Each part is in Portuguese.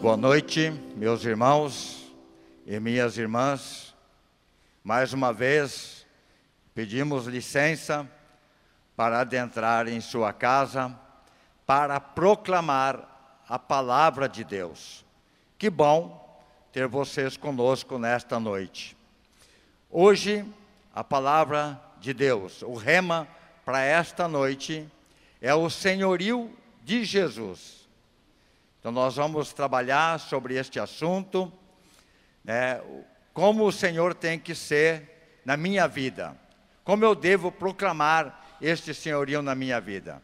Boa noite, meus irmãos e minhas irmãs. Mais uma vez, pedimos licença para adentrar em sua casa para proclamar a palavra de Deus. Que bom ter vocês conosco nesta noite. Hoje, a palavra de Deus, o rema para esta noite é o senhorio de Jesus. Então, nós vamos trabalhar sobre este assunto, né, como o Senhor tem que ser na minha vida, como eu devo proclamar este senhorio na minha vida.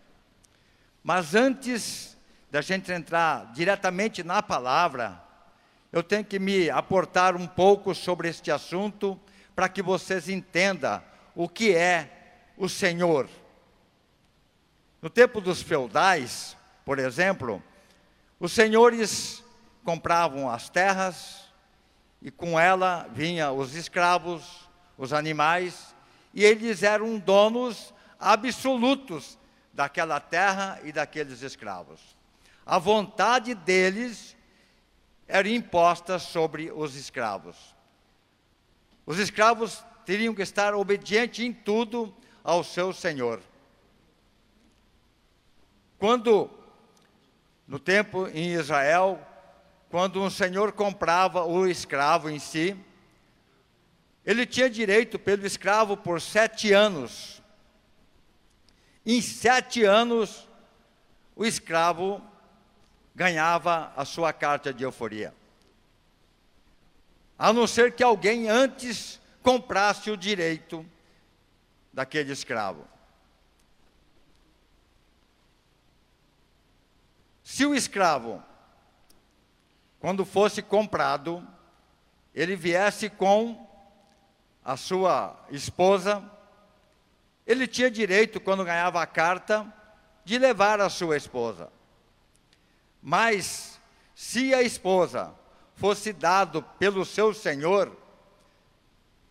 Mas antes da gente entrar diretamente na palavra, eu tenho que me aportar um pouco sobre este assunto para que vocês entendam o que é o Senhor. No tempo dos feudais, por exemplo, os senhores compravam as terras e com ela vinham os escravos, os animais, e eles eram donos absolutos daquela terra e daqueles escravos. A vontade deles era imposta sobre os escravos. Os escravos teriam que estar obedientes em tudo ao seu senhor. Quando no tempo em Israel, quando um senhor comprava o escravo em si, ele tinha direito pelo escravo por sete anos. Em sete anos, o escravo ganhava a sua carta de euforia. A não ser que alguém antes comprasse o direito daquele escravo. Se o escravo, quando fosse comprado, ele viesse com a sua esposa, ele tinha direito, quando ganhava a carta, de levar a sua esposa. Mas, se a esposa fosse dado pelo seu senhor,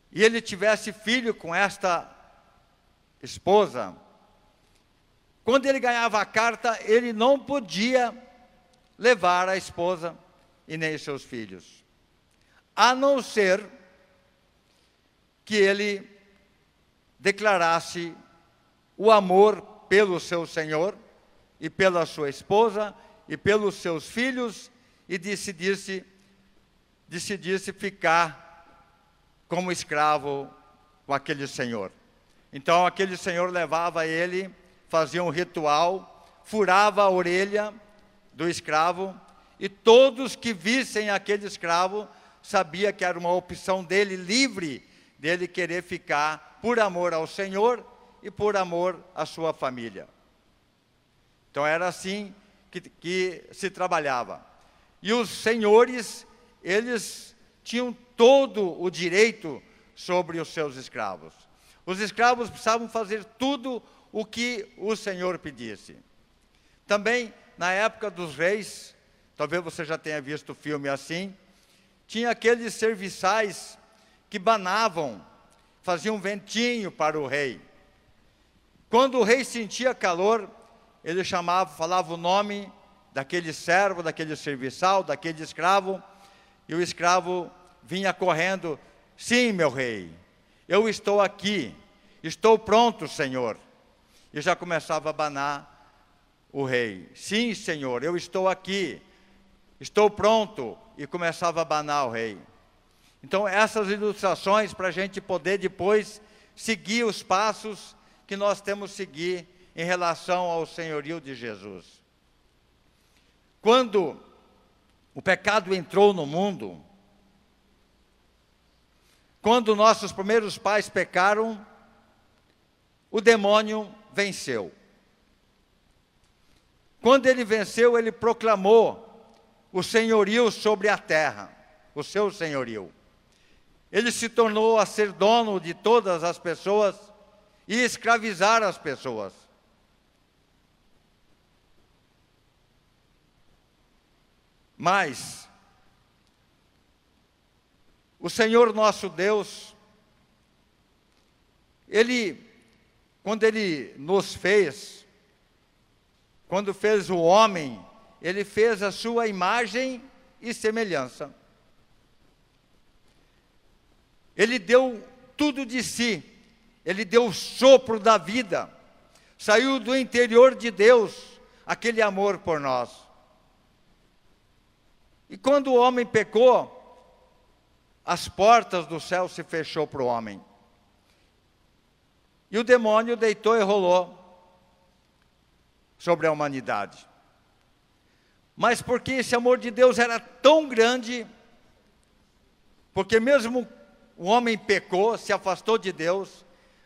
e ele tivesse filho com esta esposa, quando ele ganhava a carta, ele não podia levar a esposa e nem seus filhos, a não ser que ele declarasse o amor pelo seu senhor e pela sua esposa e pelos seus filhos e decidisse decidisse ficar como escravo com aquele senhor. Então aquele senhor levava ele fazia um ritual, furava a orelha do escravo e todos que vissem aquele escravo sabia que era uma opção dele livre dele querer ficar por amor ao Senhor e por amor à sua família. Então era assim que, que se trabalhava. E os senhores, eles tinham todo o direito sobre os seus escravos. Os escravos precisavam fazer tudo o que o Senhor pedisse. Também, na época dos reis, talvez você já tenha visto o filme assim, tinha aqueles serviçais que banavam, faziam um ventinho para o rei. Quando o rei sentia calor, ele chamava, falava o nome daquele servo, daquele serviçal, daquele escravo, e o escravo vinha correndo: Sim, meu rei, eu estou aqui, estou pronto, Senhor e já começava a abanar o rei. Sim, senhor, eu estou aqui, estou pronto. E começava a abanar o rei. Então, essas ilustrações para a gente poder depois seguir os passos que nós temos que seguir em relação ao senhorio de Jesus. Quando o pecado entrou no mundo, quando nossos primeiros pais pecaram, o demônio venceu. Quando ele venceu, ele proclamou o senhorio sobre a terra, o seu senhorio. Ele se tornou a ser dono de todas as pessoas e escravizar as pessoas. Mas o Senhor nosso Deus, Ele quando ele nos fez, quando fez o homem, ele fez a sua imagem e semelhança. Ele deu tudo de si, ele deu o sopro da vida, saiu do interior de Deus aquele amor por nós. E quando o homem pecou, as portas do céu se fechou para o homem. E o demônio deitou e rolou sobre a humanidade. Mas porque esse amor de Deus era tão grande, porque mesmo o homem pecou, se afastou de Deus,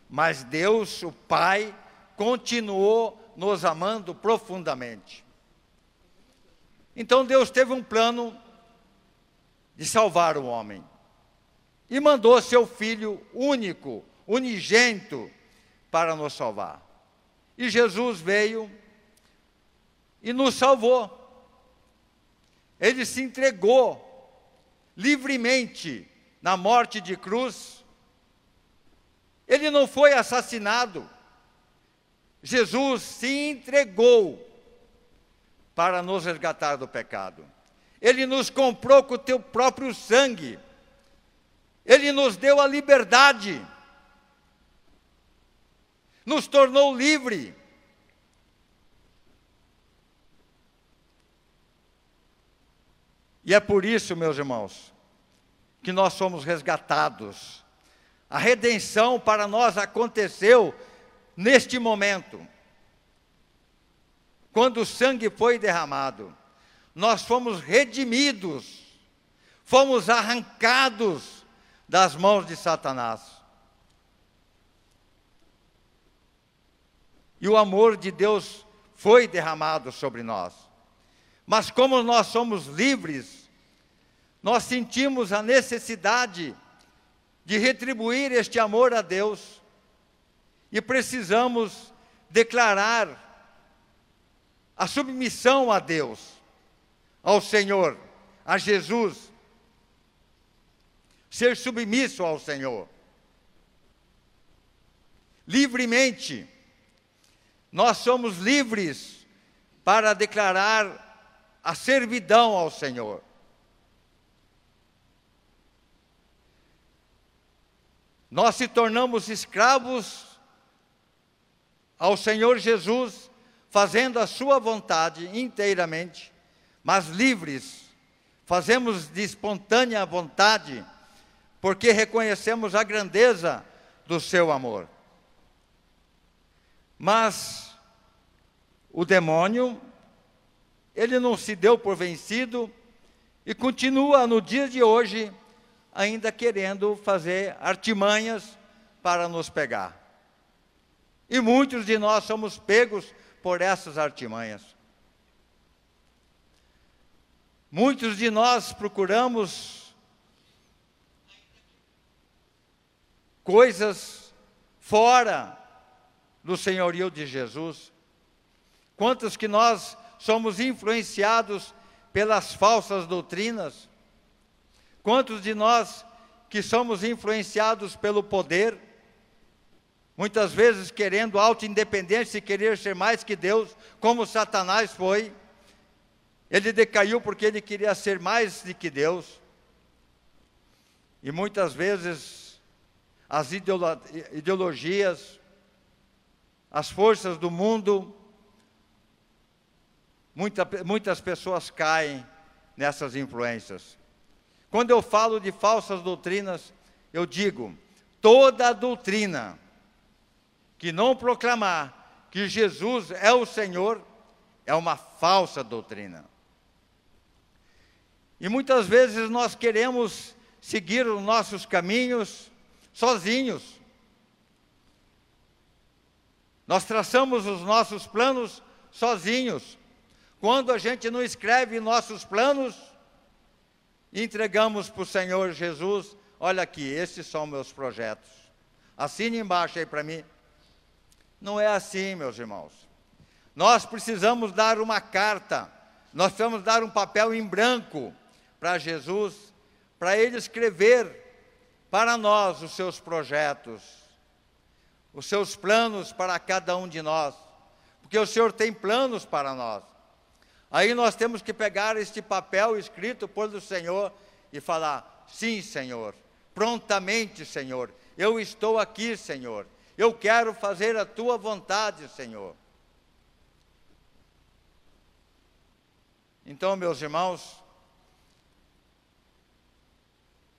mas Deus, o Pai, continuou nos amando profundamente. Então Deus teve um plano de salvar o homem e mandou seu filho único, unigento, para nos salvar. E Jesus veio e nos salvou. Ele se entregou livremente na morte de cruz. Ele não foi assassinado. Jesus se entregou para nos resgatar do pecado. Ele nos comprou com o teu próprio sangue. Ele nos deu a liberdade. Nos tornou livre. E é por isso, meus irmãos, que nós somos resgatados. A redenção para nós aconteceu neste momento. Quando o sangue foi derramado, nós fomos redimidos, fomos arrancados das mãos de Satanás. E o amor de Deus foi derramado sobre nós. Mas como nós somos livres, nós sentimos a necessidade de retribuir este amor a Deus e precisamos declarar a submissão a Deus, ao Senhor, a Jesus. Ser submisso ao Senhor. Livremente. Nós somos livres para declarar a servidão ao Senhor. Nós se tornamos escravos ao Senhor Jesus, fazendo a Sua vontade inteiramente, mas livres, fazemos de espontânea vontade, porque reconhecemos a grandeza do Seu amor. Mas o demônio ele não se deu por vencido e continua no dia de hoje ainda querendo fazer artimanhas para nos pegar. E muitos de nós somos pegos por essas artimanhas. Muitos de nós procuramos coisas fora do senhorio de Jesus. Quantos que nós somos influenciados pelas falsas doutrinas? Quantos de nós que somos influenciados pelo poder, muitas vezes querendo auto-independência e querer ser mais que Deus, como Satanás foi? Ele decaiu porque ele queria ser mais do que Deus. E muitas vezes as ideologias, as forças do mundo, Muita, muitas pessoas caem nessas influências. Quando eu falo de falsas doutrinas, eu digo: toda doutrina que não proclamar que Jesus é o Senhor é uma falsa doutrina. E muitas vezes nós queremos seguir os nossos caminhos sozinhos. Nós traçamos os nossos planos sozinhos. Quando a gente não escreve nossos planos, entregamos para o Senhor Jesus, olha aqui, esses são meus projetos. Assine embaixo aí para mim. Não é assim, meus irmãos. Nós precisamos dar uma carta, nós precisamos dar um papel em branco para Jesus, para ele escrever para nós os seus projetos, os seus planos para cada um de nós, porque o Senhor tem planos para nós. Aí nós temos que pegar este papel escrito por o Senhor e falar: sim, Senhor, prontamente, Senhor, eu estou aqui, Senhor, eu quero fazer a tua vontade, Senhor. Então, meus irmãos,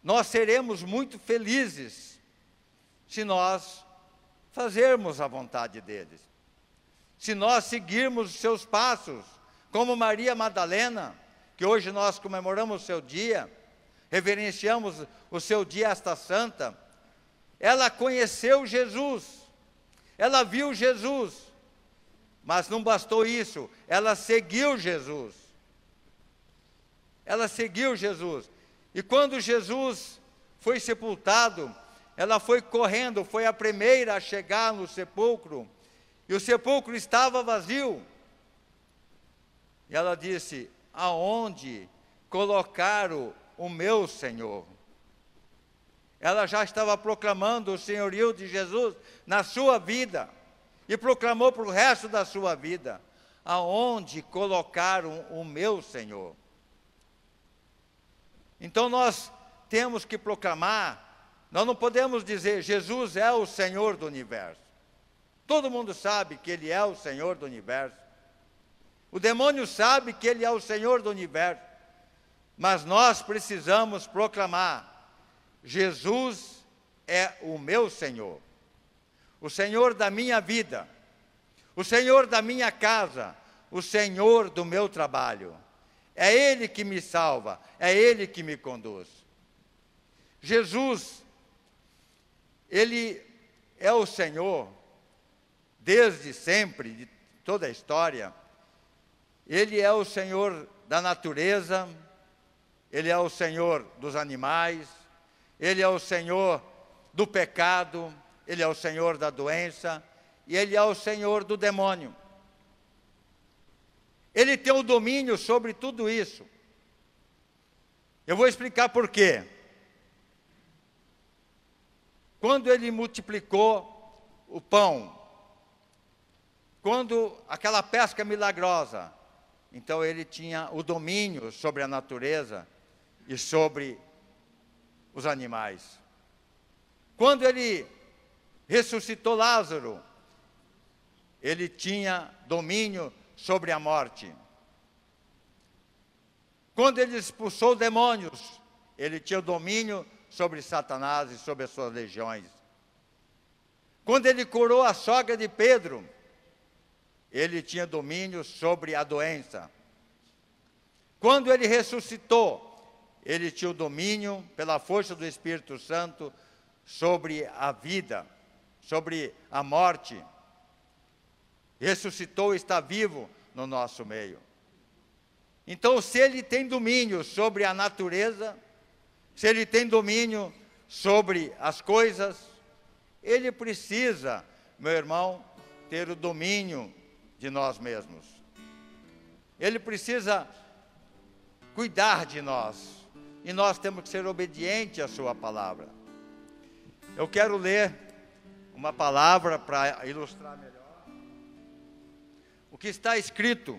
nós seremos muito felizes se nós fazermos a vontade deles, se nós seguirmos os seus passos, como Maria Madalena, que hoje nós comemoramos o seu dia, reverenciamos o seu dia esta santa, ela conheceu Jesus, ela viu Jesus, mas não bastou isso, ela seguiu Jesus. Ela seguiu Jesus. E quando Jesus foi sepultado, ela foi correndo, foi a primeira a chegar no sepulcro, e o sepulcro estava vazio. E ela disse: Aonde colocaram o meu Senhor? Ela já estava proclamando o senhorio de Jesus na sua vida, e proclamou para o resto da sua vida: Aonde colocaram o meu Senhor? Então nós temos que proclamar, nós não podemos dizer Jesus é o Senhor do universo. Todo mundo sabe que Ele é o Senhor do universo. O demônio sabe que Ele é o Senhor do universo. Mas nós precisamos proclamar: Jesus é o meu Senhor, o Senhor da minha vida, o Senhor da minha casa, o Senhor do meu trabalho. É Ele que me salva, é Ele que me conduz. Jesus, Ele é o Senhor, desde sempre, de toda a história. Ele é o Senhor da natureza, Ele é o Senhor dos animais, Ele é o Senhor do pecado, Ele é o Senhor da doença e Ele é o Senhor do demônio. Ele tem o domínio sobre tudo isso. Eu vou explicar por quê. Quando ele multiplicou o pão, quando aquela pesca milagrosa, então ele tinha o domínio sobre a natureza e sobre os animais. Quando ele ressuscitou Lázaro, ele tinha domínio sobre a morte. Quando ele expulsou demônios, ele tinha domínio sobre Satanás e sobre as suas legiões. Quando ele curou a sogra de Pedro, ele tinha domínio sobre a doença. Quando ele ressuscitou, ele tinha o domínio, pela força do Espírito Santo, sobre a vida, sobre a morte ressuscitou e está vivo no nosso meio. Então, se ele tem domínio sobre a natureza, se ele tem domínio sobre as coisas, ele precisa, meu irmão, ter o domínio de nós mesmos. Ele precisa cuidar de nós. E nós temos que ser obedientes à Sua palavra. Eu quero ler uma palavra para ilustrar que está escrito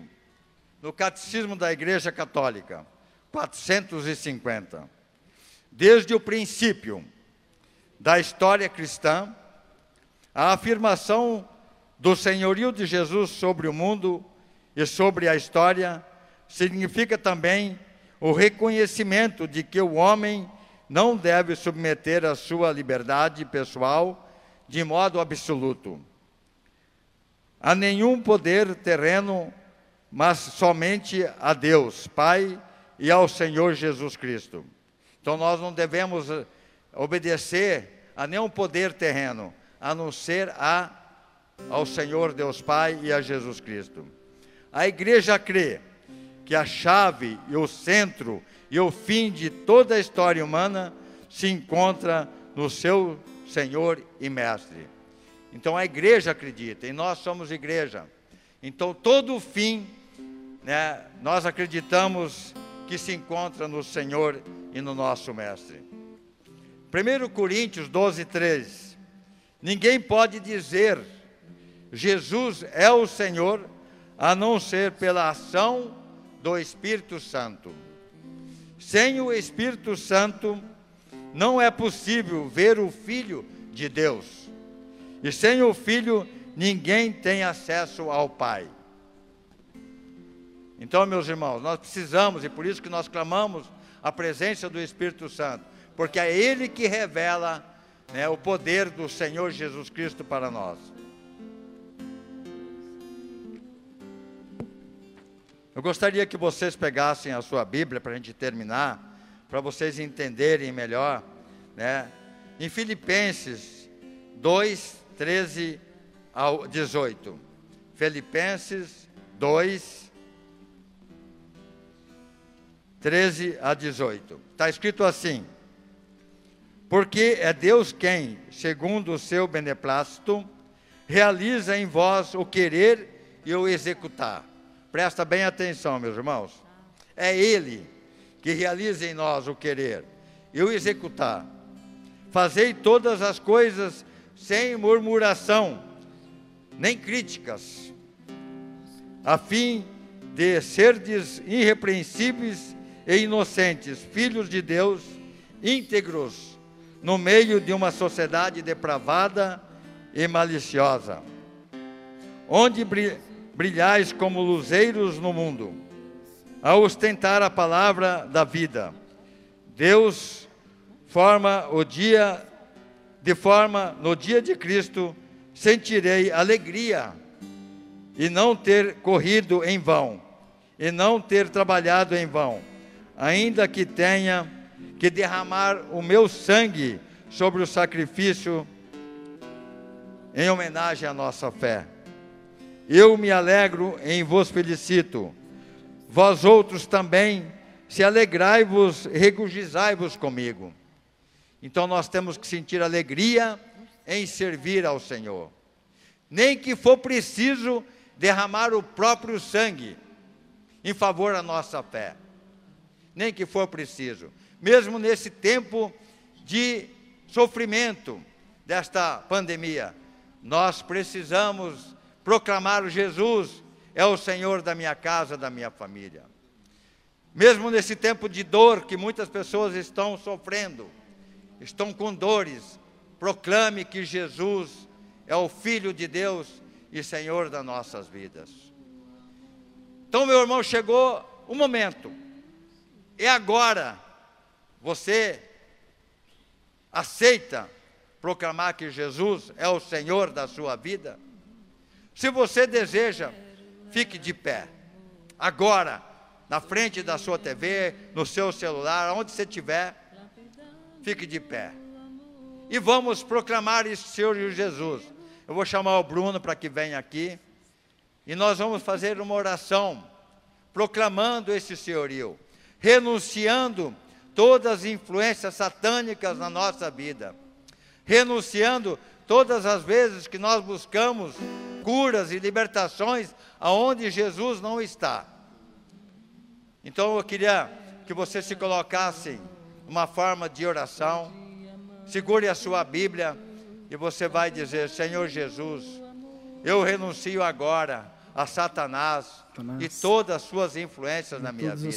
no Catecismo da Igreja Católica, 450. Desde o princípio da história cristã, a afirmação do senhorio de Jesus sobre o mundo e sobre a história significa também o reconhecimento de que o homem não deve submeter a sua liberdade pessoal de modo absoluto a nenhum poder terreno, mas somente a Deus, Pai, e ao Senhor Jesus Cristo. Então nós não devemos eh, obedecer a nenhum poder terreno, a não ser a, ao Senhor Deus Pai e a Jesus Cristo. A igreja crê que a chave e o centro e o fim de toda a história humana se encontra no seu Senhor e Mestre. Então a igreja acredita, e nós somos igreja. Então todo o fim, né, nós acreditamos que se encontra no Senhor e no nosso Mestre. 1 Coríntios 12, 13. Ninguém pode dizer Jesus é o Senhor, a não ser pela ação do Espírito Santo. Sem o Espírito Santo, não é possível ver o Filho de Deus. E sem o Filho, ninguém tem acesso ao Pai. Então, meus irmãos, nós precisamos, e por isso que nós clamamos a presença do Espírito Santo, porque é Ele que revela né, o poder do Senhor Jesus Cristo para nós. Eu gostaria que vocês pegassem a sua Bíblia para a gente terminar, para vocês entenderem melhor, né? Em Filipenses 2, 13 ao 18. Filipenses 2, 13 a 18. Está escrito assim: Porque é Deus quem, segundo o seu beneplácito, realiza em vós o querer e o executar Presta bem atenção, meus irmãos. É Ele que realiza em nós o querer e o executar. Fazei todas as coisas sem murmuração, nem críticas, a fim de serdes irrepreensíveis e inocentes, filhos de Deus, íntegros, no meio de uma sociedade depravada e maliciosa, onde brilhais como luzeiros no mundo, a ostentar a palavra da vida. Deus forma o dia, de forma, no dia de Cristo, sentirei alegria e não ter corrido em vão, e não ter trabalhado em vão, ainda que tenha que derramar o meu sangue sobre o sacrifício em homenagem à nossa fé. Eu me alegro em vos felicito. Vós outros também, se alegrai-vos, regozijai-vos comigo. Então nós temos que sentir alegria em servir ao Senhor. Nem que for preciso derramar o próprio sangue em favor da nossa fé. Nem que for preciso. Mesmo nesse tempo de sofrimento desta pandemia, nós precisamos proclamar o Jesus é o Senhor da minha casa, da minha família. Mesmo nesse tempo de dor que muitas pessoas estão sofrendo, estão com dores, proclame que Jesus é o Filho de Deus e Senhor das nossas vidas. Então, meu irmão, chegou o momento, e agora você aceita proclamar que Jesus é o Senhor da sua vida? Se você deseja, fique de pé. Agora, na frente da sua TV, no seu celular, onde você estiver, fique de pé. E vamos proclamar isso, Senhor Jesus. Eu vou chamar o Bruno para que venha aqui. E nós vamos fazer uma oração, proclamando esse senhorio, renunciando todas as influências satânicas na nossa vida, renunciando todas as vezes que nós buscamos curas e libertações aonde Jesus não está. Então eu queria que você se colocasse uma forma de oração. Segure a sua Bíblia e você vai dizer: Senhor Jesus, eu renuncio agora a Satanás, Satanás, e todas as suas influências na minha vida.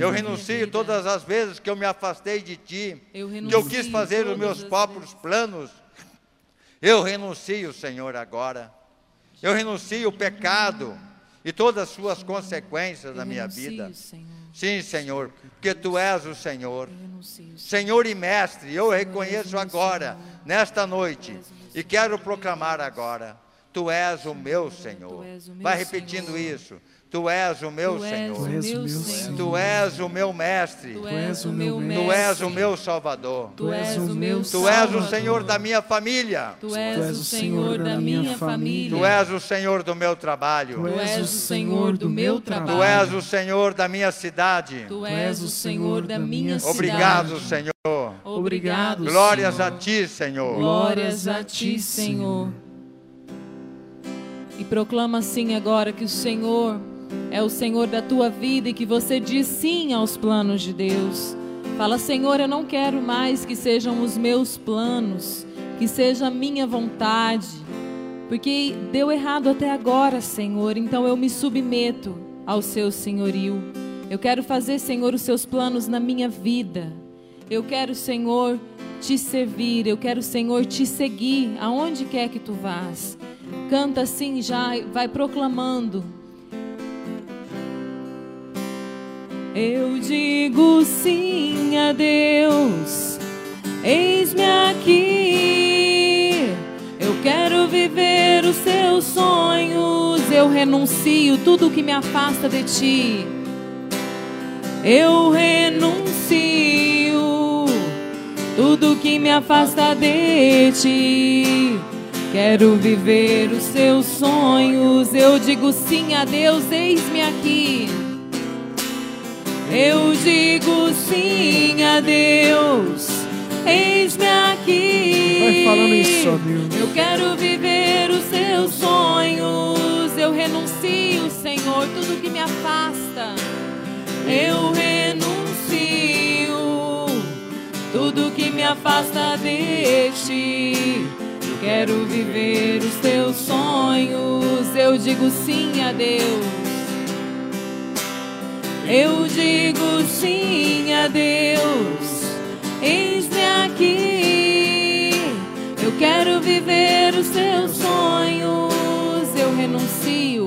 eu renuncio todas as vezes que eu me afastei de ti, eu que eu quis fazer os meus próprios planos. Eu renuncio, Senhor, agora. Eu renuncio o pecado e todas as suas consequências na minha vida. Sim, Senhor, porque tu és o Senhor. Senhor e mestre, eu reconheço agora, nesta noite, e quero proclamar agora: Tu és o meu Senhor. Vai repetindo isso. Tu és o meu Senhor. Tu és o meu Senhor. Tu és o meu mestre. Tu és o meu mestre. Tu és o meu Salvador. Tu és o meu Tu és o Senhor da minha família. Tu és o Senhor da minha família. Tu és o Senhor do meu trabalho. Tu és o Senhor do meu trabalho. Tu és o Senhor da minha cidade. Tu és o Senhor da minha cidade. Obrigado, Senhor. Obrigado. Glórias a ti, Senhor. Glórias a ti, Senhor. E proclama assim agora que o Senhor é o Senhor da tua vida e que você diz sim aos planos de Deus. Fala, Senhor, eu não quero mais que sejam os meus planos, que seja a minha vontade, porque deu errado até agora, Senhor, então eu me submeto. ao seu senhorio. Eu quero fazer, Senhor, os seus planos na minha vida. Eu quero, Senhor, te servir. Eu quero, Senhor, te seguir aonde quer que tu vás. Canta assim já, vai proclamando. Eu digo sim a Deus, eis-me aqui. Eu quero viver os seus sonhos. Eu renuncio tudo que me afasta de ti. Eu renuncio tudo que me afasta de ti. Quero viver os seus sonhos. Eu digo sim a Deus, eis-me aqui. Eu digo sim a Deus, eis-me aqui. Vai falando isso, Deus. Eu quero viver os seus sonhos. Eu renuncio, Senhor, tudo que me afasta. Eu renuncio tudo que me afasta de ti. Eu quero viver os teus sonhos. Eu digo sim a Deus. Eu digo sim a Deus, eis-me aqui. Eu quero viver os teus sonhos. Eu renuncio.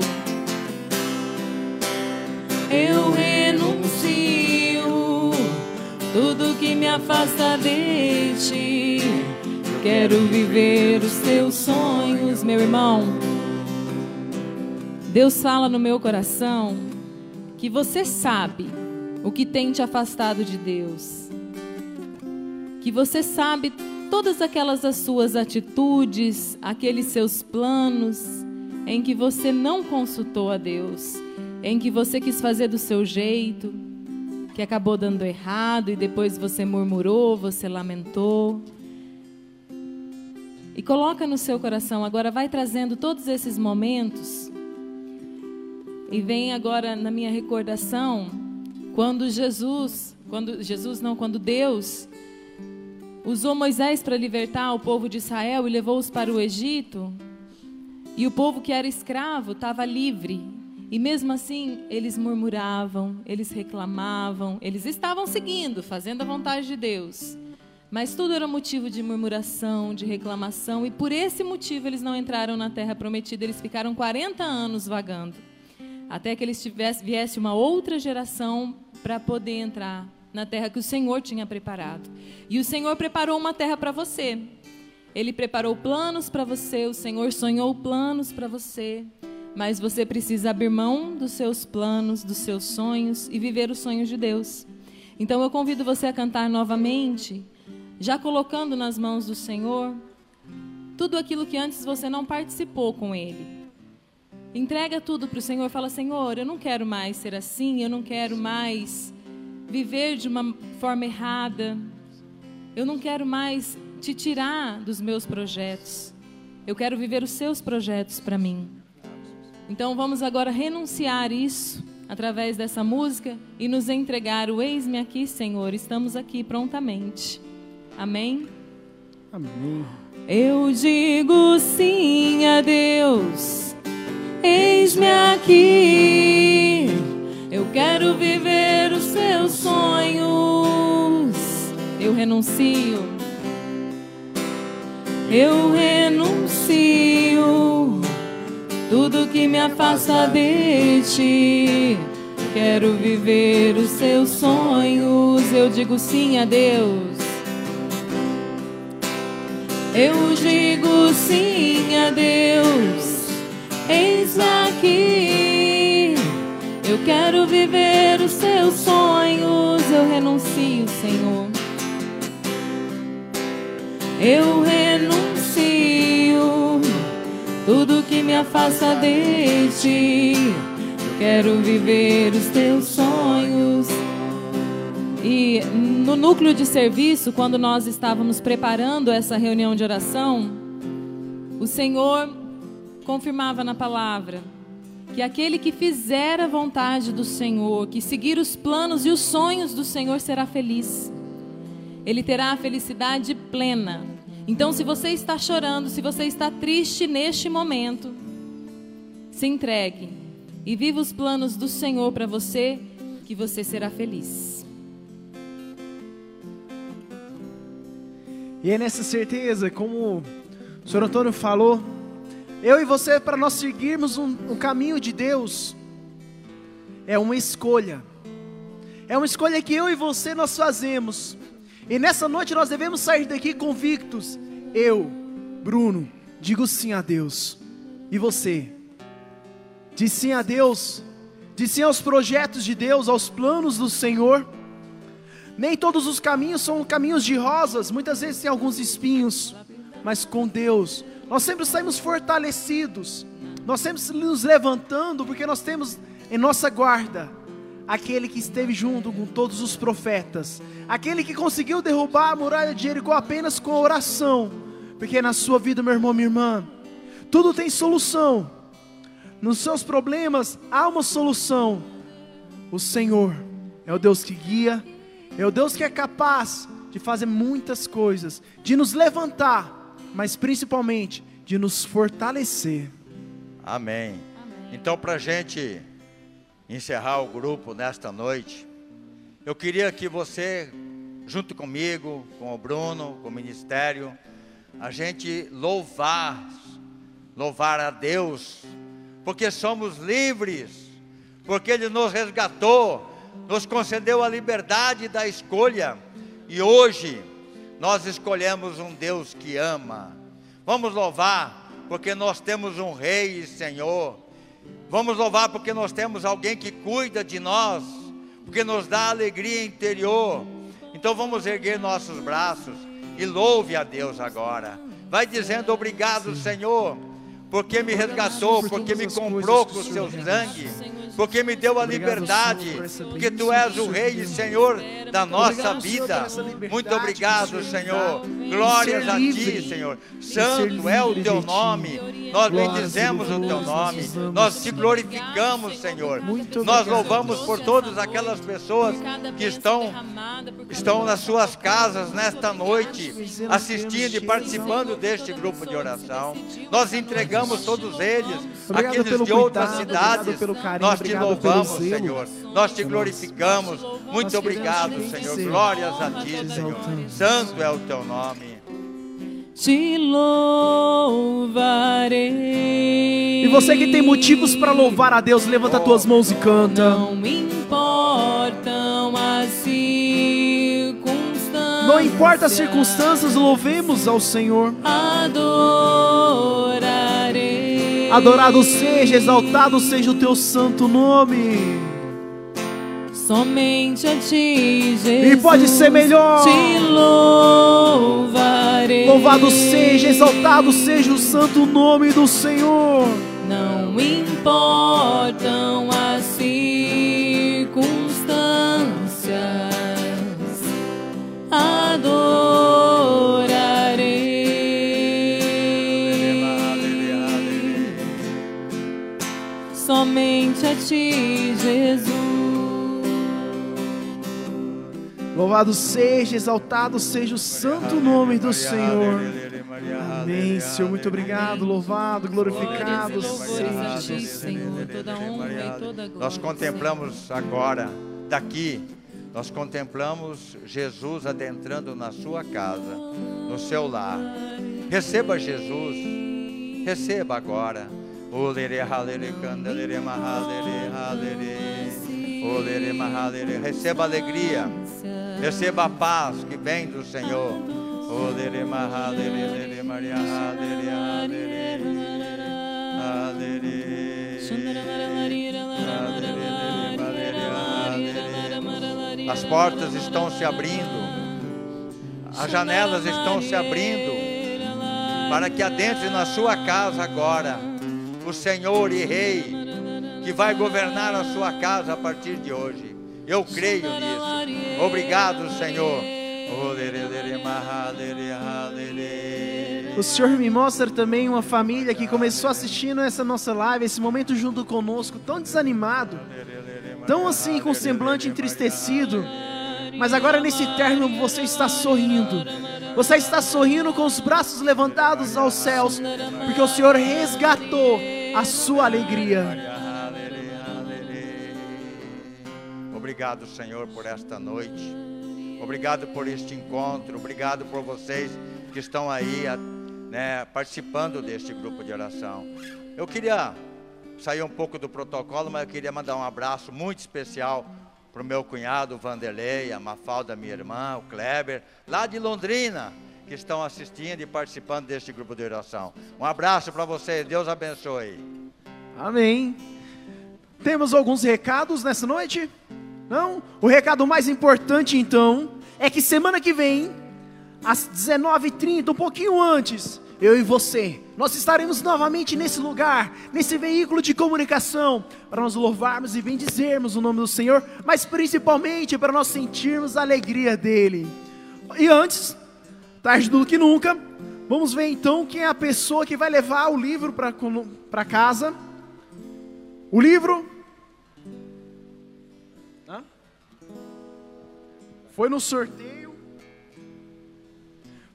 Eu renuncio tudo que me afasta de ti. Quero viver os teus sonhos, meu irmão. Deus fala no meu coração que você sabe o que tem te afastado de Deus. Que você sabe todas aquelas as suas atitudes, aqueles seus planos em que você não consultou a Deus, em que você quis fazer do seu jeito, que acabou dando errado e depois você murmurou, você lamentou. E coloca no seu coração, agora vai trazendo todos esses momentos e vem agora na minha recordação quando Jesus, quando Jesus não, quando Deus usou Moisés para libertar o povo de Israel e levou-os para o Egito, e o povo que era escravo estava livre. E mesmo assim, eles murmuravam, eles reclamavam, eles estavam seguindo, fazendo a vontade de Deus. Mas tudo era motivo de murmuração, de reclamação, e por esse motivo eles não entraram na terra prometida, eles ficaram 40 anos vagando até que eles tivesse, viesse uma outra geração para poder entrar na terra que o Senhor tinha preparado. E o Senhor preparou uma terra para você. Ele preparou planos para você, o Senhor sonhou planos para você, mas você precisa abrir mão dos seus planos, dos seus sonhos e viver os sonhos de Deus. Então eu convido você a cantar novamente, já colocando nas mãos do Senhor tudo aquilo que antes você não participou com Ele. Entrega tudo para o Senhor. Fala, Senhor, eu não quero mais ser assim. Eu não quero mais viver de uma forma errada. Eu não quero mais te tirar dos meus projetos. Eu quero viver os seus projetos para mim. Então vamos agora renunciar isso através dessa música e nos entregar o eis-me aqui, Senhor. Estamos aqui prontamente. Amém. Amém. Eu digo sim a Deus Eis-me aqui, eu quero viver os seus sonhos. Eu renuncio, eu renuncio tudo que me afasta de ti. Quero viver os seus sonhos. Eu digo sim a Deus. Eu digo sim a Deus. Eis aqui, eu quero viver os seus sonhos. Eu renuncio, Senhor. Eu renuncio tudo que me afasta de ti. Eu quero viver os teus sonhos. E no núcleo de serviço, quando nós estávamos preparando essa reunião de oração, o Senhor confirmava na palavra que aquele que fizer a vontade do Senhor, que seguir os planos e os sonhos do Senhor, será feliz. Ele terá a felicidade plena. Então, se você está chorando, se você está triste neste momento, se entregue e viva os planos do Senhor para você, que você será feliz. E é nessa certeza, como o senhor Antônio falou, eu e você, para nós seguirmos um, um caminho de Deus, é uma escolha. É uma escolha que eu e você nós fazemos. E nessa noite nós devemos sair daqui convictos. Eu, Bruno, digo sim a Deus. E você? Diz sim a Deus. Diz sim aos projetos de Deus, aos planos do Senhor. Nem todos os caminhos são caminhos de rosas, muitas vezes tem alguns espinhos, mas com Deus, nós sempre saímos fortalecidos, nós sempre nos levantando, porque nós temos em nossa guarda aquele que esteve junto com todos os profetas, aquele que conseguiu derrubar a muralha de Jericó apenas com oração, porque na sua vida, meu irmão, minha irmã, tudo tem solução, nos seus problemas há uma solução. O Senhor é o Deus que guia, é o Deus que é capaz de fazer muitas coisas, de nos levantar, mas principalmente de nos fortalecer. Amém. Então, para a gente encerrar o grupo nesta noite, eu queria que você, junto comigo, com o Bruno, com o ministério, a gente louvar, louvar a Deus, porque somos livres, porque Ele nos resgatou, nos concedeu a liberdade da escolha, e hoje nós escolhemos um Deus que ama. Vamos louvar, porque nós temos um Rei e Senhor. Vamos louvar, porque nós temos alguém que cuida de nós, porque nos dá alegria interior. Então vamos erguer nossos braços e louve a Deus agora. Vai dizendo obrigado, Senhor porque me resgatou, porque me comprou com o seu sangue, porque me deu a liberdade, porque tu és o Rei e Senhor da nossa vida. Muito obrigado, Senhor. Glórias a ti, Senhor. Santo é o teu nome. Nós bendizemos o teu nome. Nós te glorificamos, Senhor. Nós louvamos por todas aquelas pessoas que estão estão nas suas casas nesta noite, assistindo e participando deste grupo de oração. Nós entregamos todos eles, aqueles de outras cidades. Nós te louvamos, Senhor. Nós te glorificamos. Muito obrigado, Senhor. Glórias a ti, Senhor. Santo é o teu nome. Te louvarei. E você que tem motivos para louvar a Deus, levanta oh. tuas mãos e canta. Não importam as circunstâncias. Não importa as circunstâncias, louvemos ao Senhor. Adorar Adorado seja, exaltado seja o teu santo nome. Somente a ti, Jesus. E pode ser melhor. Te louvarei. Louvado seja, exaltado seja o santo nome do Senhor. Não importam as circunstâncias. Adoro. somente a ti, Jesus. Louvado seja, exaltado seja o santo nome do Senhor. Amém, Senhor. Muito obrigado, louvado, glorificado seja ti, Senhor. Toda honra e toda glória. Nós contemplamos agora, daqui, nós contemplamos Jesus adentrando na sua casa, no seu lar. Receba Jesus, receba agora. Mahalere. Receba alegria. Receba a paz que vem do Senhor. As portas estão se abrindo. As janelas estão se abrindo para que adentre na sua casa agora o Senhor e Rei, que vai governar a sua casa a partir de hoje. Eu creio nisso. Obrigado, Senhor. O Senhor me mostra também uma família que começou assistindo essa nossa live, esse momento junto conosco, tão desanimado, tão assim com semblante entristecido, mas agora nesse término você está sorrindo. Você está sorrindo com os braços levantados aos céus, porque o Senhor resgatou a sua alegria. Obrigado, Senhor, por esta noite. Obrigado por este encontro. Obrigado por vocês que estão aí né, participando deste grupo de oração. Eu queria sair um pouco do protocolo, mas eu queria mandar um abraço muito especial para o meu cunhado Vanderlei, a Mafalda, minha irmã, o Kleber, lá de Londrina, que estão assistindo e participando deste grupo de oração. Um abraço para vocês, Deus abençoe. Amém. Temos alguns recados nessa noite? Não? O recado mais importante então é que semana que vem, às 19h30, um pouquinho antes, eu e você, nós estaremos novamente nesse lugar, nesse veículo de comunicação, para nós louvarmos e bendizermos o nome do Senhor, mas principalmente para nós sentirmos a alegria dEle. E antes, tarde do que nunca, vamos ver então quem é a pessoa que vai levar o livro para casa. O livro foi no sorteio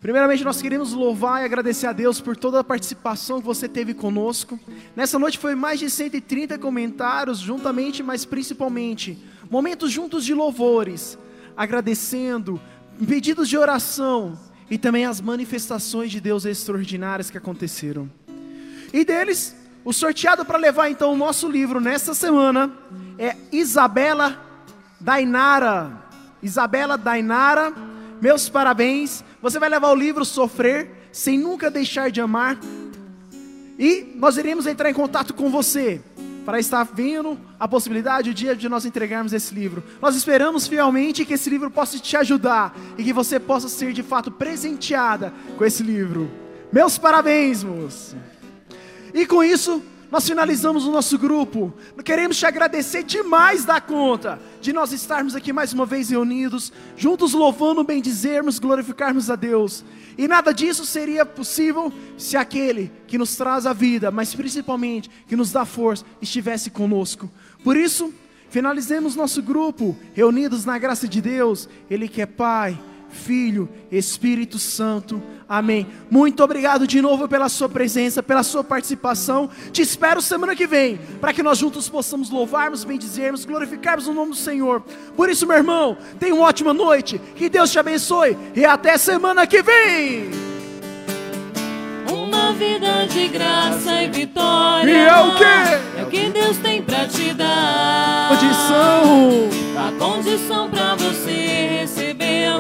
Primeiramente, nós queremos louvar e agradecer a Deus por toda a participação que você teve conosco. Nessa noite foi mais de 130 comentários, juntamente, mas principalmente, momentos juntos de louvores, agradecendo, pedidos de oração e também as manifestações de Deus extraordinárias que aconteceram. E deles, o sorteado para levar então o nosso livro nesta semana é Isabela Dainara. Isabela Dainara, meus parabéns. Você vai levar o livro Sofrer sem nunca deixar de amar. E nós iremos entrar em contato com você para estar vendo a possibilidade, o dia de nós entregarmos esse livro. Nós esperamos fielmente que esse livro possa te ajudar e que você possa ser de fato presenteada com esse livro. Meus parabéns, moço. E com isso, nós finalizamos o nosso grupo. Queremos te agradecer demais da conta de nós estarmos aqui mais uma vez reunidos, juntos louvando, bendizermos, glorificarmos a Deus. E nada disso seria possível se aquele que nos traz a vida, mas principalmente que nos dá força, estivesse conosco. Por isso, finalizemos nosso grupo reunidos na graça de Deus, Ele que é Pai Filho, Espírito Santo. Amém. Muito obrigado de novo pela sua presença, pela sua participação. Te espero semana que vem, para que nós juntos possamos louvarmos, bendizermos, glorificarmos o nome do Senhor. Por isso, meu irmão, tenha uma ótima noite. Que Deus te abençoe e até semana que vem. Uma vida de graça e vitória. E é o que?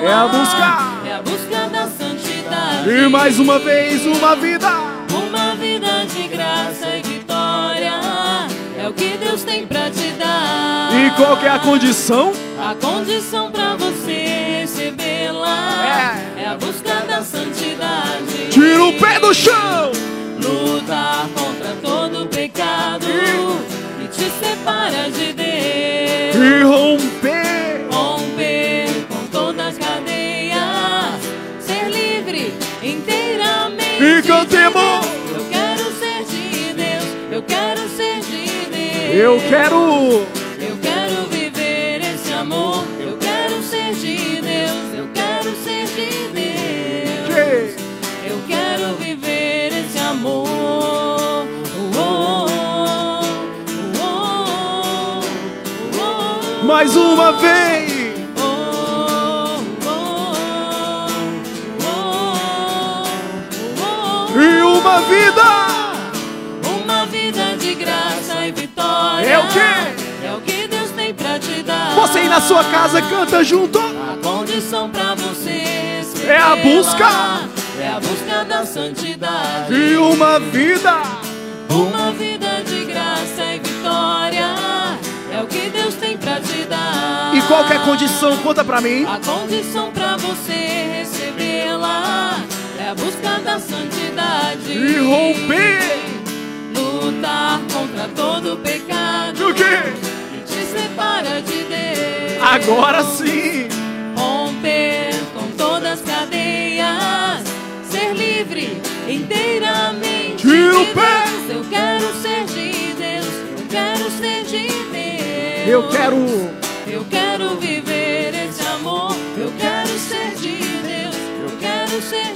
É a busca. É a busca da santidade. E mais uma vez, uma vida. Uma vida de graça e vitória. É o que Deus tem para te dar. E qual que é a condição? A condição para você recebê-la é. é a busca da santidade. Tira o pé do chão. Lutar contra todo pecado e te separa de Deus. E romper, romper cantemos. Eu quero ser de Deus. Eu quero ser de Deus. Eu quero. Eu quero viver esse amor. Eu quero ser de Deus. Eu quero ser de Deus. Eu quero viver esse amor. Oh, oh, oh, Mais uma vez. Na sua casa canta junto. A condição pra você é a busca. É a busca da santidade. E uma vida. Uma vida de graça e vitória. É o que Deus tem pra te dar. E qual é a condição? Conta pra mim. A condição pra você recebê-la é a busca da santidade. E romper. Lutar contra todo pecado. O quê? Que te separa de Deus. Agora sim. Romper com todas as cadeias, ser livre inteiramente. De Deus. Eu quero ser de Deus. Eu quero ser de Deus. Eu quero. Eu quero viver esse amor. Eu quero ser de Deus. Eu quero ser de